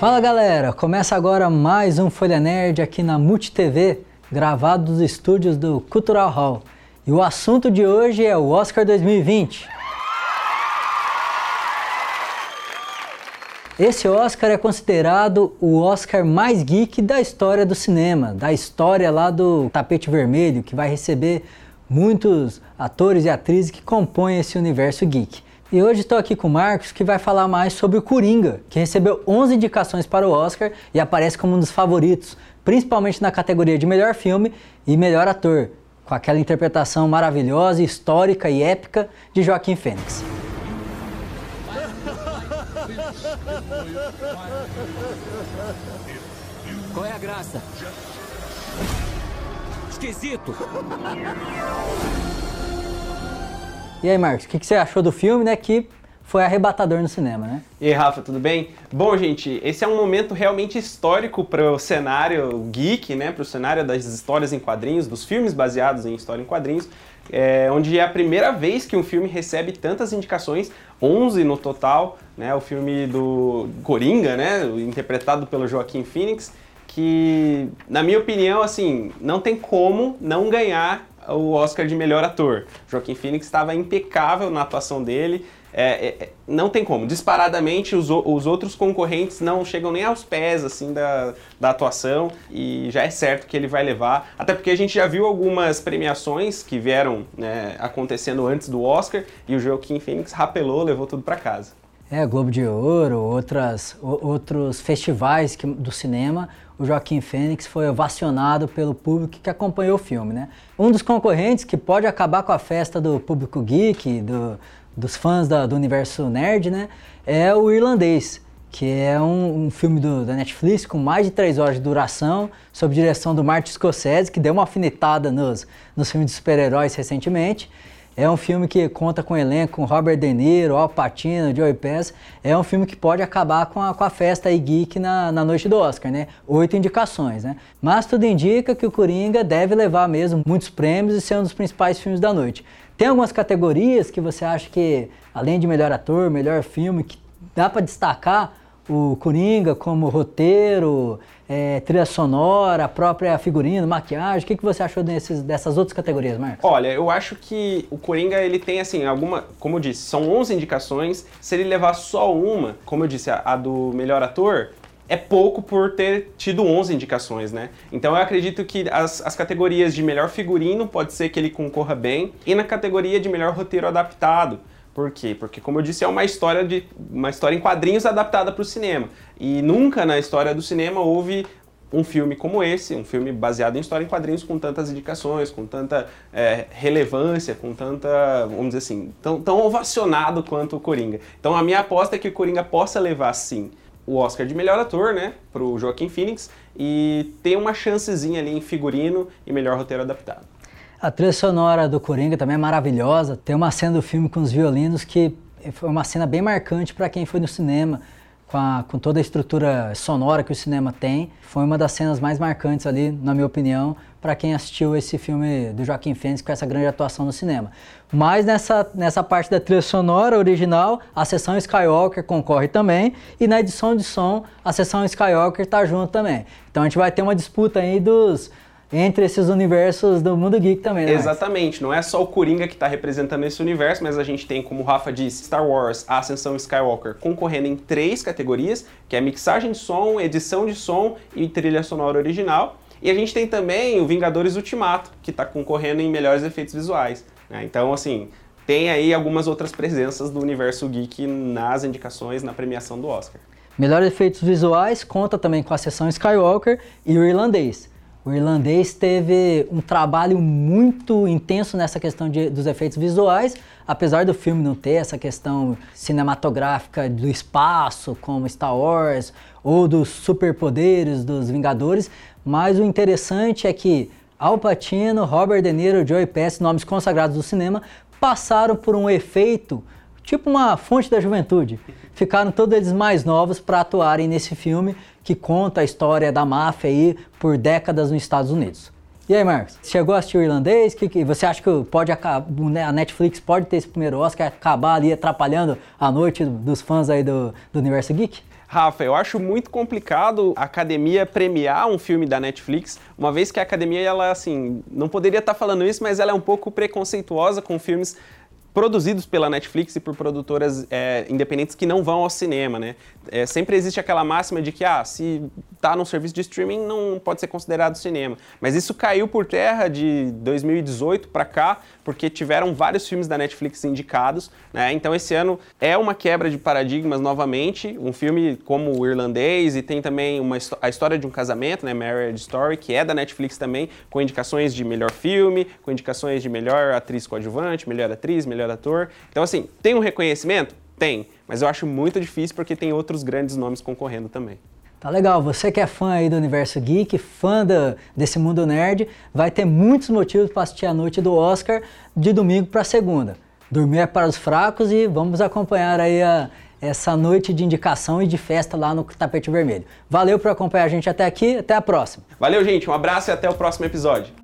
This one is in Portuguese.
Fala galera, começa agora mais um Folha Nerd aqui na Multi TV, gravado dos estúdios do Cultural Hall. E o assunto de hoje é o Oscar 2020. Esse Oscar é considerado o Oscar mais geek da história do cinema, da história lá do tapete vermelho, que vai receber muitos atores e atrizes que compõem esse universo geek. E hoje estou aqui com o Marcos, que vai falar mais sobre o Coringa, que recebeu 11 indicações para o Oscar e aparece como um dos favoritos, principalmente na categoria de melhor filme e melhor ator, com aquela interpretação maravilhosa, histórica e épica de Joaquim Fênix. Qual é a graça? Esquisito! E aí, Marcos, o que, que, você achou do filme, né? Que foi arrebatador no cinema, né? E aí, Rafa, tudo bem? Bom, gente, esse é um momento realmente histórico para o cenário geek, né? Para o cenário das histórias em quadrinhos, dos filmes baseados em história em quadrinhos, é, onde é a primeira vez que um filme recebe tantas indicações, 11 no total, né? O filme do Coringa, né? Interpretado pelo Joaquim Phoenix, que, na minha opinião, assim, não tem como não ganhar o Oscar de melhor ator. Joaquim Phoenix estava impecável na atuação dele. É, é, é, não tem como. Disparadamente, os, os outros concorrentes não chegam nem aos pés assim da, da atuação e já é certo que ele vai levar. Até porque a gente já viu algumas premiações que vieram né, acontecendo antes do Oscar e o Joaquim Phoenix rapelou, levou tudo para casa. É, Globo de Ouro, outras, outros festivais que, do cinema, o Joaquim Fênix foi ovacionado pelo público que acompanhou o filme, né? Um dos concorrentes que pode acabar com a festa do público geek, do, dos fãs da, do universo nerd, né? É o Irlandês, que é um, um filme do, da Netflix com mais de três horas de duração, sob direção do Martin Scorsese, que deu uma alfinetada nos, nos filmes de super-heróis recentemente. É um filme que conta com elenco com Robert De Niro, Al Pacino, Joey Pesci. É um filme que pode acabar com a, com a festa aí geek na, na noite do Oscar, né? Oito indicações, né? Mas tudo indica que o Coringa deve levar mesmo muitos prêmios e ser um dos principais filmes da noite. Tem algumas categorias que você acha que, além de melhor ator, melhor filme, que dá para destacar o Coringa como roteiro, é, trilha sonora, a própria figurina, maquiagem. O que, que você achou desses, dessas outras categorias, Marcos? Olha, eu acho que o Coringa ele tem assim alguma, como eu disse, são 11 indicações. Se ele levar só uma, como eu disse, a, a do melhor ator, é pouco por ter tido 11 indicações, né? Então eu acredito que as, as categorias de melhor figurino pode ser que ele concorra bem e na categoria de melhor roteiro adaptado por quê? Porque, como eu disse, é uma história, de, uma história em quadrinhos adaptada para o cinema. E nunca na história do cinema houve um filme como esse, um filme baseado em história em quadrinhos com tantas indicações, com tanta é, relevância, com tanta, vamos dizer assim, tão, tão ovacionado quanto o Coringa. Então a minha aposta é que o Coringa possa levar, sim, o Oscar de melhor ator, né, pro Joaquim Phoenix, e ter uma chancezinha ali em figurino e melhor roteiro adaptado. A trilha sonora do Coringa também é maravilhosa. Tem uma cena do filme com os violinos que foi uma cena bem marcante para quem foi no cinema, com, a, com, toda a estrutura sonora que o cinema tem. Foi uma das cenas mais marcantes ali, na minha opinião, para quem assistiu esse filme do Joaquim Fênix com essa grande atuação no cinema. Mas nessa, nessa parte da trilha sonora original, a sessão Skywalker concorre também, e na edição de som, a sessão Skywalker está junto também. Então a gente vai ter uma disputa aí dos entre esses universos do mundo geek também, né? Exatamente, não é só o Coringa que está representando esse universo, mas a gente tem, como o Rafa disse, Star Wars, a Ascensão Skywalker, concorrendo em três categorias, que é mixagem de som, edição de som e trilha sonora original. E a gente tem também o Vingadores Ultimato, que está concorrendo em melhores efeitos visuais. Né? Então, assim, tem aí algumas outras presenças do universo geek nas indicações, na premiação do Oscar. Melhores efeitos visuais conta também com a sessão Skywalker e o irlandês. O irlandês teve um trabalho muito intenso nessa questão de, dos efeitos visuais, apesar do filme não ter essa questão cinematográfica do espaço, como Star Wars, ou dos superpoderes dos Vingadores, mas o interessante é que Al Pacino, Robert De Niro, Joey Pesci, nomes consagrados do cinema, passaram por um efeito tipo uma fonte da juventude. Ficaram todos eles mais novos para atuarem nesse filme que conta a história da máfia aí por décadas nos Estados Unidos. E aí, Marcos, chegou a assistir o irlandês? Que, que você acha que pode a Netflix pode ter esse primeiro Oscar acabar ali atrapalhando a noite dos fãs aí do, do universo geek? Rafa, eu acho muito complicado a academia premiar um filme da Netflix, uma vez que a academia, ela, assim, não poderia estar falando isso, mas ela é um pouco preconceituosa com filmes produzidos pela Netflix e por produtoras é, independentes que não vão ao cinema, né? É, sempre existe aquela máxima de que, ah, se tá num serviço de streaming não pode ser considerado cinema. Mas isso caiu por terra de 2018 para cá, porque tiveram vários filmes da Netflix indicados, né? Então esse ano é uma quebra de paradigmas novamente, um filme como o Irlandês e tem também uma, a história de um casamento, né, Marriage Story, que é da Netflix também, com indicações de melhor filme, com indicações de melhor atriz coadjuvante, melhor atriz, melhor ator. Então assim, tem um reconhecimento? Tem, mas eu acho muito difícil porque tem outros grandes nomes concorrendo também. Tá legal, você que é fã aí do universo geek, fã da, desse mundo nerd, vai ter muitos motivos para assistir a noite do Oscar de domingo para segunda. Dormir é para os fracos e vamos acompanhar aí a, essa noite de indicação e de festa lá no Tapete Vermelho. Valeu por acompanhar a gente até aqui, até a próxima. Valeu, gente, um abraço e até o próximo episódio.